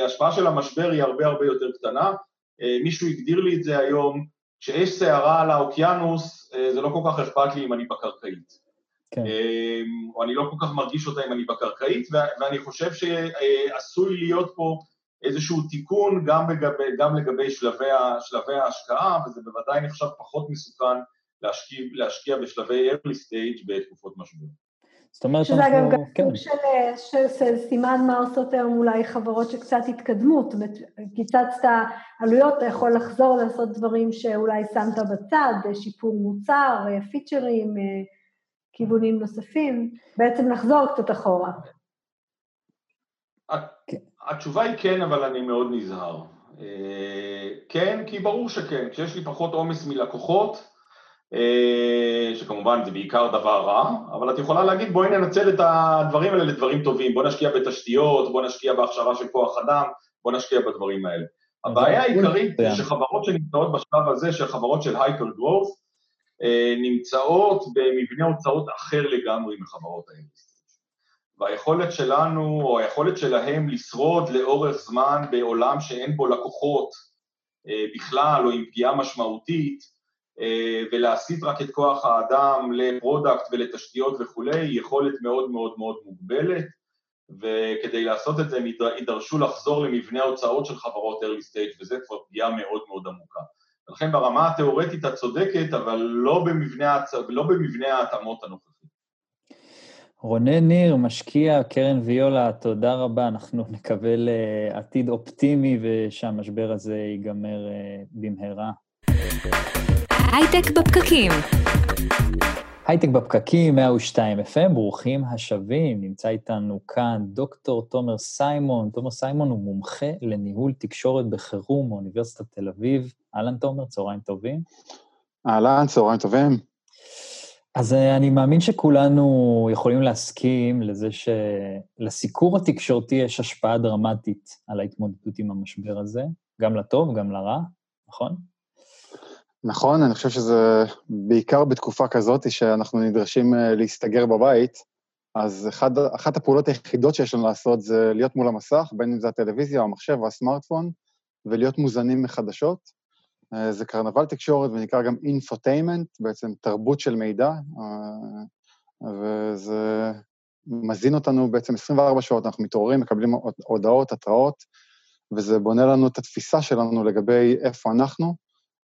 ההשפעה של המשבר היא הרבה הרבה יותר קטנה. מישהו הגדיר לי את זה היום, כשיש סערה על האוקיינוס, זה לא כל כך אכפת לי אם אני בקרקעית. כן. או אני לא כל כך מרגיש אותה אם אני בקרקעית, ואני חושב שעשוי להיות פה איזשהו תיקון גם לגבי, גם לגבי שלבי, שלבי ההשקעה, וזה בוודאי נחשב פחות מסוכן להשקיע, להשקיע בשלבי early stage בתקופות משבר. זאת אומרת שזה אנחנו... שזה גם כן. של, של, של סימן מה עושות היום אולי חברות שקצת התקדמו, זאת אומרת, קיצצת עלויות, אתה יכול לחזור לעשות דברים שאולי שמת בצד, שיפור מוצר, פיצ'רים, כיוונים נוספים, בעצם לחזור קצת אחורה. כן. התשובה היא כן, אבל אני מאוד נזהר. אה, כן, כי ברור שכן, כשיש לי פחות עומס מלקוחות, אה, שכמובן זה בעיקר דבר רע, אבל את יכולה להגיד בואי ננצל את הדברים האלה לדברים טובים, בוא נשקיע בתשתיות, בוא נשקיע בהכשרה של כוח אדם, בוא נשקיע בדברים האלה. הבעיה העיקרית זה שחברות שנמצאות בשלב הזה, של חברות של hyper growth, אה, נמצאות במבנה הוצאות אחר לגמרי מחברות האלה. והיכולת שלנו, או היכולת שלהם לשרוד לאורך זמן בעולם שאין בו לקוחות אה, בכלל, או עם פגיעה משמעותית, אה, ולהסיט רק את כוח האדם ל product ולתשתיות וכולי, היא יכולת מאוד מאוד מאוד מוגבלת, וכדי לעשות את זה הם יידרשו לחזור למבנה ההוצאות של חברות early stage, וזה כבר פגיעה מאוד מאוד עמוקה. ולכן ברמה התיאורטית את צודקת, אבל לא במבנה, לא במבנה ההתאמות הנוכחי. רונן ניר, משקיע, קרן ויולה, תודה רבה. אנחנו נקווה לעתיד אופטימי ושהמשבר הזה ייגמר אה, במהרה. הייטק בפקקים. הייטק בפקקים, 102 FM, ברוכים השבים. נמצא איתנו כאן דוקטור תומר סיימון. תומר סיימון הוא מומחה לניהול תקשורת בחירום מאוניברסיטת תל אביב. אהלן, תומר, צהריים טובים. אהלן, צהריים טובים. אז אה, אני מאמין שכולנו יכולים להסכים לזה שלסיקור התקשורתי יש השפעה דרמטית על ההתמודדות עם המשבר הזה, גם לטוב, גם לרע, נכון? נכון, אני חושב שזה בעיקר בתקופה כזאת שאנחנו נדרשים אה, להסתגר בבית, אז אחד, אחת הפעולות היחידות שיש לנו לעשות זה להיות מול המסך, בין אם זה הטלוויזיה או המחשב או הסמארטפון, ולהיות מוזנים מחדשות. אה, זה קרנבל תקשורת ונקרא גם אינפוטיימנט, בעצם תרבות של מידע, אה, וזה מזין אותנו בעצם 24 שעות, אנחנו מתעוררים, מקבלים הודעות, התראות, וזה בונה לנו את התפיסה שלנו לגבי איפה אנחנו,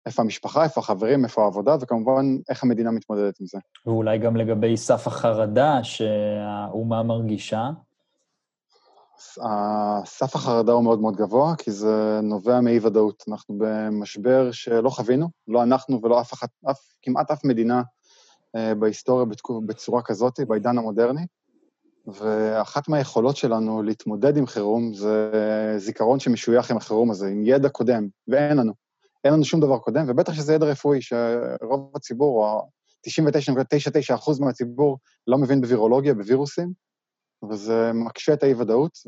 איפה המשפחה, איפה החברים, איפה העבודה, וכמובן איך המדינה מתמודדת עם זה. ואולי גם לגבי סף החרדה שהאומה מרגישה, סף החרדה הוא מאוד מאוד גבוה, כי זה נובע מאי-ודאות. אנחנו במשבר שלא חווינו, לא אנחנו ולא אף אחת, אף, כמעט אף מדינה אה, בהיסטוריה בצורה כזאת, בעידן המודרני. ואחת מהיכולות שלנו להתמודד עם חירום זה זיכרון שמשוייך עם החירום הזה, עם ידע קודם, ואין לנו. אין לנו שום דבר קודם, ובטח שזה ידע רפואי, שרוב הציבור, או 99.99% מהציבור, לא מבין בווירולוגיה, בווירוסים, וזה מקשה את האי-ודאות,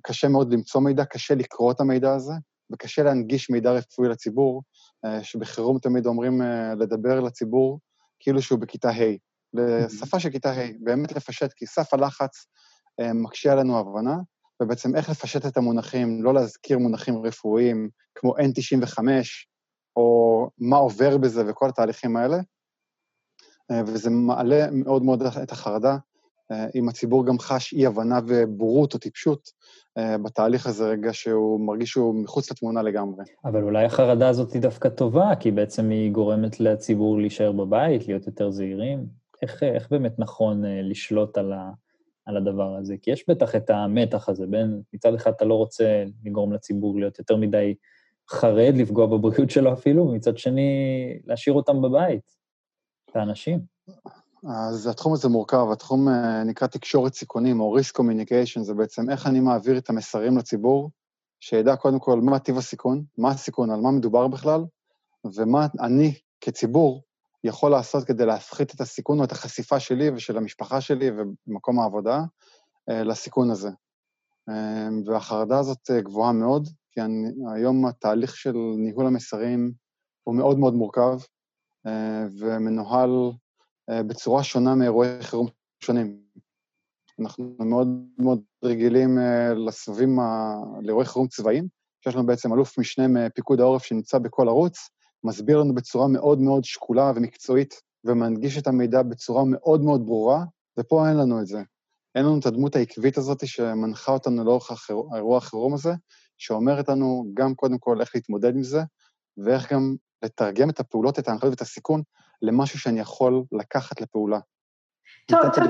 וקשה מאוד למצוא מידע, קשה לקרוא את המידע הזה, וקשה להנגיש מידע רפואי לציבור, שבחירום תמיד אומרים אה, לדבר לציבור כאילו שהוא בכיתה ה', לשפה של כיתה ה', באמת לפשט, כי סף הלחץ אה, מקשה עלינו הבנה, ובעצם איך לפשט את המונחים, לא להזכיר מונחים רפואיים כמו N95, או מה עובר בזה וכל התהליכים האלה, וזה מעלה מאוד מאוד את החרדה, אה, אם הציבור גם חש אי-הבנה ובורות או טיפשות אה, בתהליך הזה, רגע שהוא מרגיש שהוא מחוץ לתמונה לגמרי. אבל אולי החרדה הזאת היא דווקא טובה, כי בעצם היא גורמת לציבור להישאר בבית, להיות יותר זהירים. איך, איך באמת נכון אה, לשלוט על, ה, על הדבר הזה? כי יש בטח את המתח הזה בין, מצד אחד אתה לא רוצה לגרום לציבור להיות יותר מדי חרד, לפגוע בבריאות שלו אפילו, ומצד שני, להשאיר אותם בבית, את האנשים. אז התחום הזה מורכב, התחום אה, נקרא תקשורת סיכונים, או risk communication, זה בעצם איך אני מעביר את המסרים לציבור, שידע קודם כל מה טיב הסיכון, מה הסיכון, על מה מדובר בכלל, ומה אני כציבור יכול לעשות כדי להפחית את הסיכון או את החשיפה שלי ושל המשפחה שלי ומקום העבודה אה, לסיכון הזה. אה, והחרדה הזאת גבוהה מאוד, כי אני, היום התהליך של ניהול המסרים הוא מאוד מאוד מורכב אה, ומנוהל אה, בצורה שונה מאירועי חירום שונים. אנחנו מאוד מאוד רגילים אה, לסבבים, לאירועי חירום צבאיים, שיש לנו בעצם אלוף משנה מפיקוד העורף שנמצא בכל ערוץ, מסביר לנו בצורה מאוד מאוד שקולה ומקצועית, ומנגיש את המידע בצורה מאוד מאוד ברורה, ופה אין לנו את זה. אין לנו את הדמות העקבית הזאת שמנחה אותנו לאורך האירוע החירום הזה, שאומרת לנו גם קודם כל איך להתמודד עם זה, ואיך גם לתרגם את הפעולות, את ההנחיות ואת הסיכון למשהו שאני יכול לקחת לפעולה. טוב, טוב,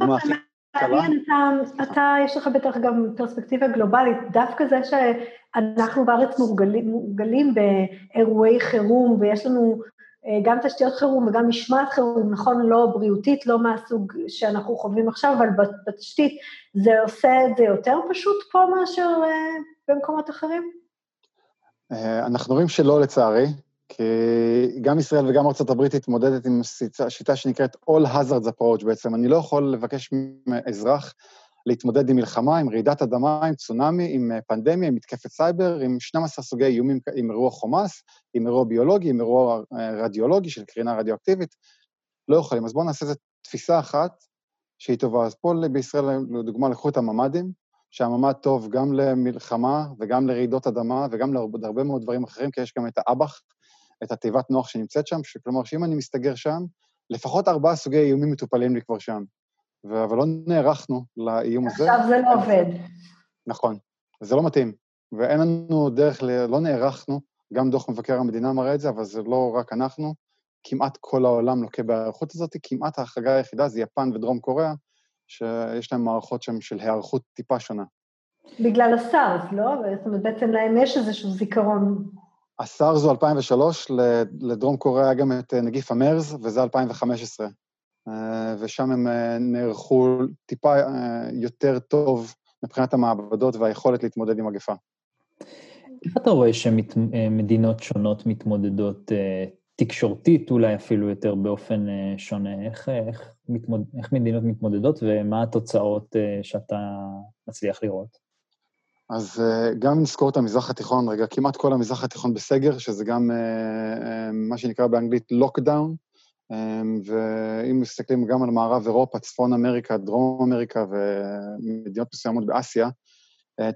מעניין, אתה, אתה, יש לך בטח גם פרספקטיבה גלובלית, דווקא זה שאנחנו בארץ מורגלים, מורגלים באירועי חירום, ויש לנו אה, גם תשתיות חירום וגם משמעת חירום, נכון, לא בריאותית, לא מהסוג שאנחנו חווים עכשיו, אבל בתשתית זה עושה את זה יותר פשוט פה מאשר אה, במקומות אחרים? אה, אנחנו רואים שלא, לצערי, כי גם ישראל וגם ארה"ב התמודדת עם שיטה שנקראת All Hazards Approach בעצם. אני לא יכול לבקש מאזרח להתמודד עם מלחמה, עם רעידת אדמה, עם צונאמי, עם פנדמיה, עם מתקפת סייבר, עם 12 סוגי איומים, עם אירוע חומ"ס, עם אירוע ביולוגי, עם אירוע רדיולוגי של קרינה רדיואקטיבית. לא יכולים. אז בואו נעשה איזו תפיסה אחת שהיא טובה. אז פה בישראל, לדוגמה, לקחו את הממ"דים, שהממ"ד טוב גם למלחמה וגם לרעידות אדמה וגם להרבה מאוד דברים אחרים, כי יש גם את האב"ח, את התיבת נוח שנמצאת שם, כלומר שאם אני מסתגר שם, לפחות ארבעה סוגי איומים מטופלים לי כבר שם. אבל לא נערכנו לאיום הזה. עכשיו זה לא עובד. נכון, זה לא מתאים. ואין לנו דרך, ל... לא נערכנו, גם דוח מבקר המדינה מראה את זה, אבל זה לא רק אנחנו, כמעט כל העולם לוקה בהיערכות הזאת, כמעט ההחרגה היחידה זה יפן ודרום קוריאה, שיש להם מערכות שם של היערכות טיפה שונה. בגלל הסארס, לא? זאת אומרת, בעצם להם יש איזשהו זיכרון הסארס הוא 2003, לדרום קוריאה היה גם את אה, נגיף המרס, וזה 2015. אה, ושם הם אה, נערכו טיפה יותר טוב מבחינת המעבדות והיכולת להתמודד עם מגפה. איך אתה רואה שמדינות שונות מתמודדות תקשורתית, אולי אפילו יותר באופן שונה? איך, איך, מתמוד... איך מדינות מתמודדות ומה התוצאות שאתה מצליח לראות? אז אה, גם נזכור את המזרח התיכון, רגע, כמעט כל המזרח התיכון בסגר, שזה גם uh, uh, מה שנקרא באנגלית לוקדאון, um, ואם מסתכלים גם על מערב אירופה, צפון אמריקה, דרום אמריקה ומדינות מסוימות באסיה,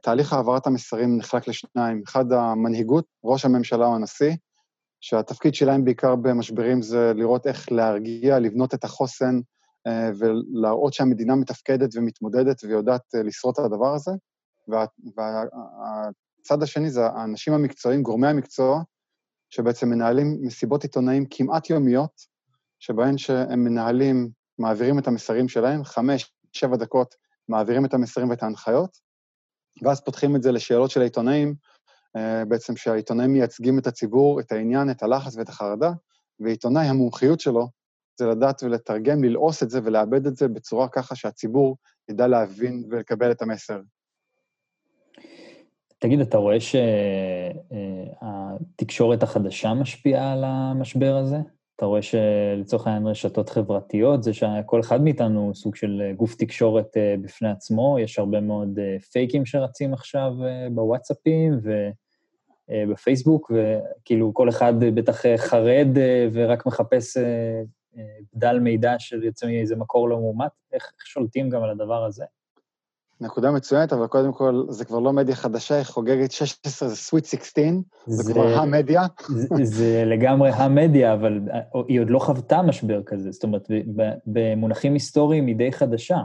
תהליך העברת המסרים נחלק לשניים. אחד, המנהיגות, ראש הממשלה או הנשיא, שהתפקיד שלהם בעיקר במשברים זה לראות איך להרגיע, לבנות את החוסן ולהראות שהמדינה מתפקדת ומתמודדת ויודעת לשרוד את הדבר הזה. והצד וה, השני זה האנשים המקצועיים, גורמי המקצוע, שבעצם מנהלים מסיבות עיתונאים כמעט יומיות, שבהן שהם מנהלים, מעבירים את המסרים שלהם, חמש, שבע דקות מעבירים את המסרים ואת ההנחיות, ואז פותחים את זה לשאלות של העיתונאים, אה, בעצם שהעיתונאים מייצגים את הציבור, את העניין, את הלחץ ואת החרדה, ועיתונאי, המומחיות שלו זה לדעת ולתרגם, ללעוס את זה ולאבד את זה בצורה ככה שהציבור ידע להבין ולקבל את המסר. תגיד, אתה רואה שהתקשורת החדשה משפיעה על המשבר הזה? אתה רואה שלצורך העניין רשתות חברתיות, זה שכל אחד מאיתנו הוא סוג של גוף תקשורת אה, בפני עצמו, יש הרבה מאוד אה, פייקים שרצים עכשיו אה, בוואטסאפים ובפייסבוק, וכאילו כל אחד בטח חרד ורק מחפש בדל מידע שיוצא מאיזה מקור לא מאומת, איך, איך שולטים גם על הדבר הזה? נקודה מצוינת, אבל קודם כל, זה כבר לא מדיה חדשה, היא חוגגת 16, זה סוויט 16, זה, זה כבר המדיה. זה, זה לגמרי המדיה, אבל היא עוד לא חוותה משבר כזה, זאת אומרת, במונחים היסטוריים היא די חדשה.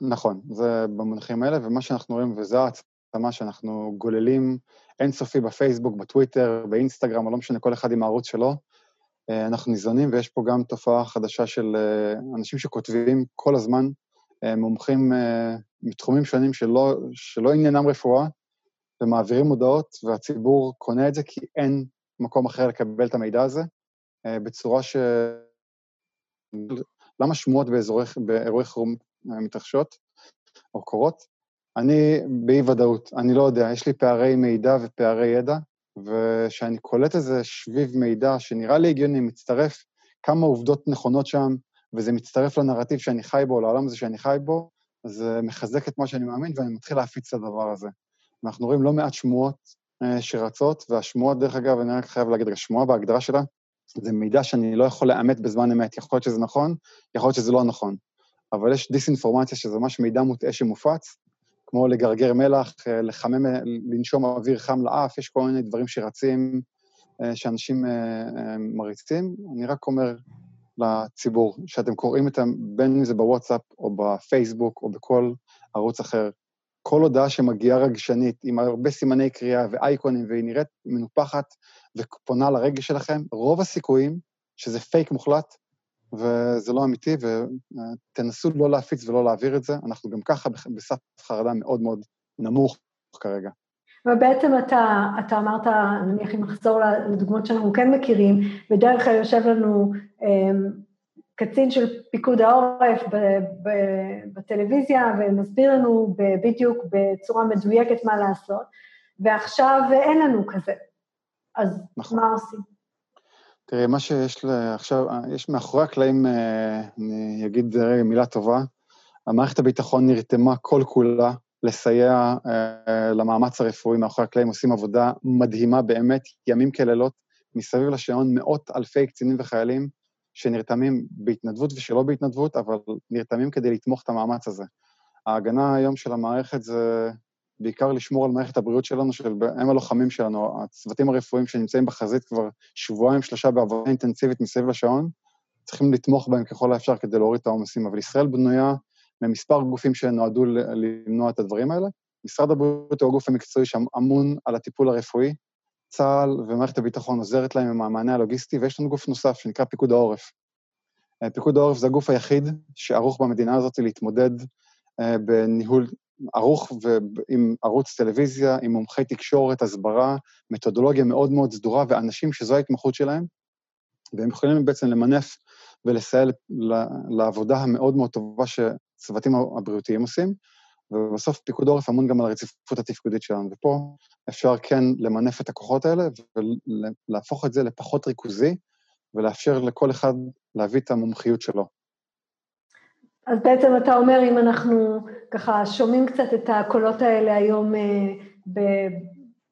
נכון, זה במונחים האלה, ומה שאנחנו רואים, וזו העצמה שאנחנו גוללים אינסופי בפייסבוק, בטוויטר, באינסטגרם, או לא משנה, כל אחד עם הערוץ שלו. אה, אנחנו ניזונים, ויש פה גם תופעה חדשה של אה, אנשים שכותבים כל הזמן מומחים אה, מתחומים שונים שלא, שלא עניינם רפואה, ומעבירים הודעות, והציבור קונה את זה כי אין מקום אחר לקבל את המידע הזה, אה, בצורה ש... למה שמועות באזורי, באירועי חירום מתרחשות או קורות? אני באי-ודאות, אני לא יודע, יש לי פערי מידע ופערי ידע, וכשאני קולט איזה שביב מידע שנראה לי הגיוני, מצטרף כמה עובדות נכונות שם, וזה מצטרף לנרטיב שאני חי בו, לעולם הזה שאני חי בו, זה מחזק את מה שאני מאמין, ואני מתחיל להפיץ את הדבר הזה. ואנחנו רואים לא מעט שמועות אה, שרצות, והשמועות, דרך אגב, אני רק חייב להגיד, השמועה בהגדרה שלה, זה מידע שאני לא יכול לאמת בזמן אמת. יכול להיות שזה נכון, יכול להיות שזה לא נכון. אבל יש דיסאינפורמציה, שזה ממש מידע מוטעה שמופץ, כמו לגרגר מלח, אה, לחמם, לנשום אוויר חם לאף, יש כל מיני דברים שרצים, אה, שאנשים מריצים. אני רק אומר לציבור, שאתם קוראים את ה... בין אם זה בוואטסאפ, או בפייסבוק, או בכל ערוץ אחר, כל הודעה שמגיעה רגשנית, עם הרבה סימני קריאה ואייקונים, והיא נראית מנופחת ופונה לרגש שלכם, רוב הסיכויים שזה פייק מוחלט, וזה לא אמיתי, ותנסו לא להפיץ ולא להעביר את זה. אנחנו גם ככה בסף חרדה מאוד מאוד נמוך כרגע. ובעצם אתה, אתה אמרת, נניח אם נחזור לדוגמאות שאנחנו כן מכירים, בדרך כלל יושב לנו אמ, קצין של פיקוד העורף בטלוויזיה ומסביר לנו בדיוק בצורה מדויקת מה לעשות, ועכשיו אין לנו כזה. אז נכון. מה עושים? תראי, מה שיש עכשיו, יש מאחורי הקלעים, אה, אני אגיד רגע מילה טובה, המערכת הביטחון נרתמה כל כולה לסייע uh, למאמץ הרפואי מאחורי הקלעים, עושים עבודה מדהימה באמת, ימים כלילות, מסביב לשעון מאות אלפי קצינים וחיילים שנרתמים בהתנדבות ושלא בהתנדבות, אבל נרתמים כדי לתמוך את המאמץ הזה. ההגנה היום של המערכת זה בעיקר לשמור על מערכת הבריאות שלנו, של הם הלוחמים שלנו, הצוותים הרפואיים שנמצאים בחזית כבר שבועיים, שלושה בעבודה אינטנסיבית מסביב לשעון, צריכים לתמוך בהם ככל האפשר כדי להוריד את העומסים. אבל ישראל בנויה ממספר גופים שנועדו למנוע את הדברים האלה. משרד הבריאות הוא הגוף המקצועי שאמון על הטיפול הרפואי, צה"ל ומערכת הביטחון עוזרת להם עם המענה הלוגיסטי, ויש לנו גוף נוסף שנקרא פיקוד העורף. אה, פיקוד העורף זה הגוף היחיד שערוך במדינה הזאת להתמודד אה, בניהול ערוך עם ערוץ טלוויזיה, עם מומחי תקשורת, הסברה, מתודולוגיה מאוד מאוד סדורה, ואנשים שזו ההתמחות שלהם, והם יכולים בעצם למנף ולסייע לעבודה המאוד מאוד טובה שהצוותים הבריאותיים עושים, ובסוף פיקוד העורף אמון גם על הרציפות התפקודית שלנו. ופה אפשר כן למנף את הכוחות האלה ולהפוך את זה לפחות ריכוזי, ולאפשר לכל אחד להביא את המומחיות שלו. אז בעצם אתה אומר, אם אנחנו ככה שומעים קצת את הקולות האלה היום אה,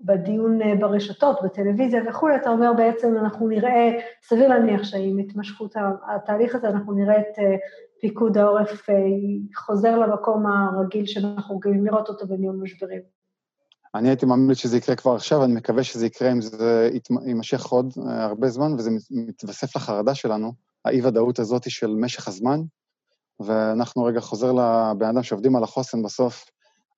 בדיון אה, ברשתות, בטלוויזיה וכולי, אתה אומר בעצם אנחנו נראה, סביר להניח שעם התמשכות התהליך הזה אנחנו נראה את אה, פיקוד העורף חוזר למקום הרגיל שאנחנו רגילים לראות אותו בניהול משברים. אני הייתי ממליץ שזה יקרה כבר עכשיו, אני מקווה שזה יקרה אם זה יימשך עוד הרבה זמן, וזה מתווסף לחרדה שלנו, האי-ודאות הזאת של משך הזמן, ואנחנו רגע חוזר לבן אדם שעובדים על החוסן בסוף,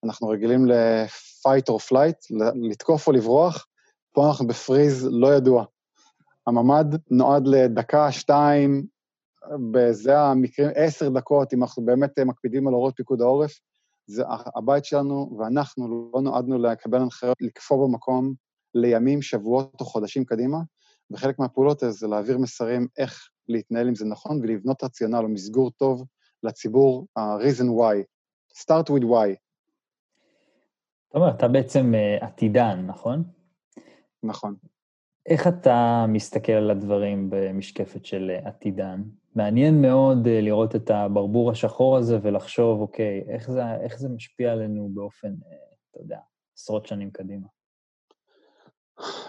אנחנו רגילים ל-fight or flight, לתקוף או לברוח, פה אנחנו בפריז לא ידוע. הממ"ד נועד לדקה, שתיים, בזה המקרים, עשר דקות, אם אנחנו באמת מקפידים על הוראות פיקוד העורף, זה הבית שלנו, ואנחנו לא נועדנו לקבל הנחיות לקפוא במקום לימים, שבועות או חודשים קדימה, וחלק מהפעולות זה להעביר מסרים איך להתנהל עם זה נכון ולבנות רציונל או מסגור טוב לציבור ה-reason why. start with why. תומר, אתה בעצם uh, עתידן, נכון? נכון. איך אתה מסתכל על הדברים במשקפת של עתידן? מעניין מאוד uh, לראות את הברבור השחור הזה ולחשוב, אוקיי, איך זה, איך זה משפיע עלינו באופן, uh, אתה יודע, עשרות שנים קדימה.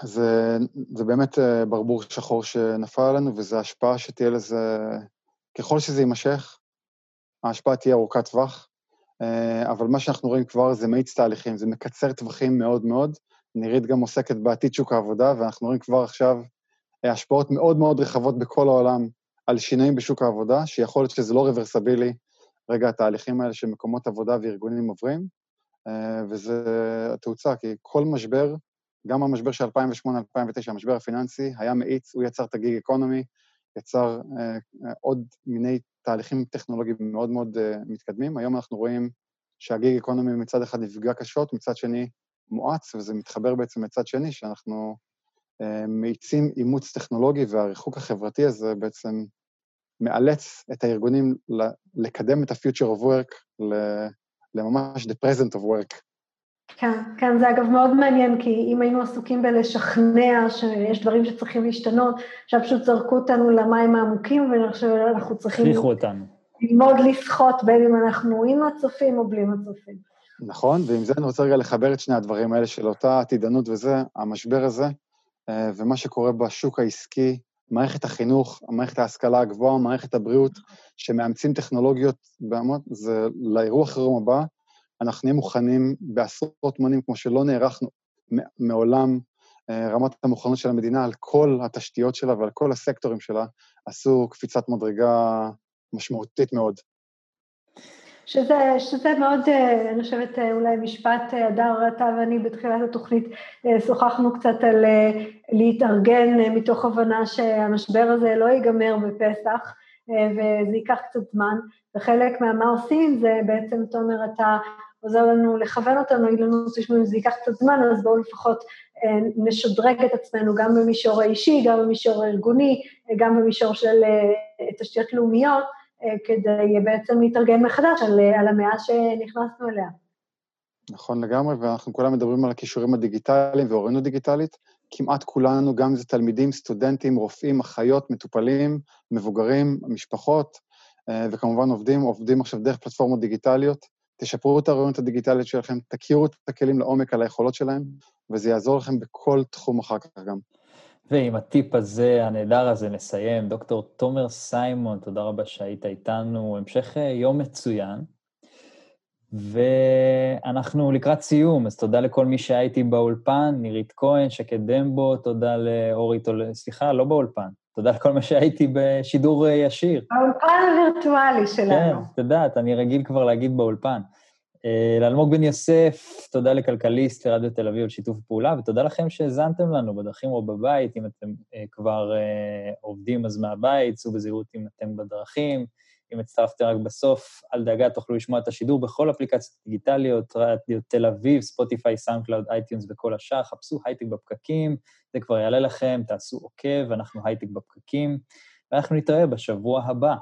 זה, זה באמת uh, ברבור שחור שנפל עלינו, וזו השפעה שתהיה לזה, ככל שזה יימשך, ההשפעה תהיה ארוכת טווח, אה, אבל מה שאנחנו רואים כבר זה מאיץ תהליכים, זה מקצר טווחים מאוד מאוד. נירית גם עוסקת בעתיד שוק העבודה, ואנחנו רואים כבר עכשיו אה, השפעות מאוד מאוד רחבות בכל העולם על שינויים בשוק העבודה, שיכול להיות שזה לא רוורסבילי, רגע, התהליכים האלה שמקומות עבודה וארגונים עוברים, אה, וזה התאוצה, כי כל משבר, גם המשבר של 2008-2009, המשבר הפיננסי, היה מאיץ, הוא יצר את הגיג אקונומי, יצר עוד מיני תהליכים טכנולוגיים מאוד מאוד מתקדמים. היום אנחנו רואים שהגיג אקונומי מצד אחד נפגע קשות, מצד שני מואץ, וזה מתחבר בעצם מצד שני, שאנחנו uh, מאיצים אימוץ טכנולוגי, והריחוק החברתי הזה בעצם מאלץ את הארגונים לקדם את ה-future of work לממש the present of work. כן, כן, זה אגב מאוד מעניין, כי אם היינו עסוקים בלשכנע שיש דברים שצריכים להשתנות, עכשיו פשוט זרקו אותנו למים העמוקים, ואנחנו צריכים... הכריחו אותנו. ללמוד לשחות בין אם אנחנו עם הצופים או בלי הצופים. נכון, ועם זה אני רוצה רגע לחבר את שני הדברים האלה של אותה עתידנות וזה, המשבר הזה, אה, ומה שקורה בשוק העסקי, מערכת החינוך, מערכת ההשכלה הגבוהה, מערכת הבריאות, שמאמצים טכנולוגיות, בהמון, זה לאירוע חירום הבא, אנחנו נהיה מוכנים בעשרות מונים, כמו שלא נערכנו מעולם, אה, רמת המוכנות של המדינה על כל התשתיות שלה ועל כל הסקטורים שלה, עשו קפיצת מדרגה משמעותית מאוד. שזה, שזה מאוד, אה, אני חושבת, אה, אולי משפט, הדר, אתה ואני בתחילת התוכנית שוחחנו קצת על להתארגן מתוך הבנה שהמשבר הזה לא ייגמר בפסח, וזה ייקח קצת זמן, וחלק מהמה עושים זה בעצם, תומר, אתה עוזר לנו לכוון אותנו, להגיד לנו, תשמעו, אם זה ייקח קצת זמן, אז בואו לפחות אה, נשדרג את עצמנו גם במישור האישי, גם במישור הארגוני, אה, גם במישור של אה, תשתיות לאומיות, כדי בעצם להתארגן מחדש על, על המאה שנכנסנו אליה. נכון לגמרי, ואנחנו כולם מדברים על הכישורים הדיגיטליים ואוריינות דיגיטלית. כמעט כולנו, גם אם זה תלמידים, סטודנטים, רופאים, אחיות, מטופלים, מבוגרים, משפחות, וכמובן עובדים, עובדים עכשיו דרך פלטפורמות דיגיטליות. תשפרו את האוריינות הדיגיטלית שלכם, תכירו את הכלים לעומק על היכולות שלהם, וזה יעזור לכם בכל תחום אחר כך גם. ועם הטיפ הזה, הנהדר הזה, נסיים. דוקטור תומר סיימון, תודה רבה שהיית איתנו. המשך אה, יום מצוין. ואנחנו לקראת סיום, אז תודה לכל מי שהיה איתי באולפן, נירית כהן, שקד דמבו, תודה לאורי טול... סליחה, לא באולפן, תודה לכל מה שהייתי בשידור אה, ישיר. באולפן הווירטואלי שלנו. כן, את יודעת, אני רגיל כבר להגיד באולפן. אה, לאלמוג בן יוסף, תודה לכלכליסט לרדיו תל אביב על שיתוף פעולה, ותודה לכם שהאזנתם לנו בדרכים או בבית, אם אתם אה, כבר עובדים אז מהבית, צאו בזהירות אם אתם בדרכים. אם הצטרפתם רק בסוף, אל דאגה, תוכלו לשמוע את השידור בכל אפליקציות דיגיטליות, רדיו תל אביב, Spotify, SoundCloud, iTunes וכל השאר, חפשו הייטק בפקקים, זה כבר יעלה לכם, תעשו עוקב, אנחנו הייטק בפקקים, ואנחנו נתראה בשבוע הבא.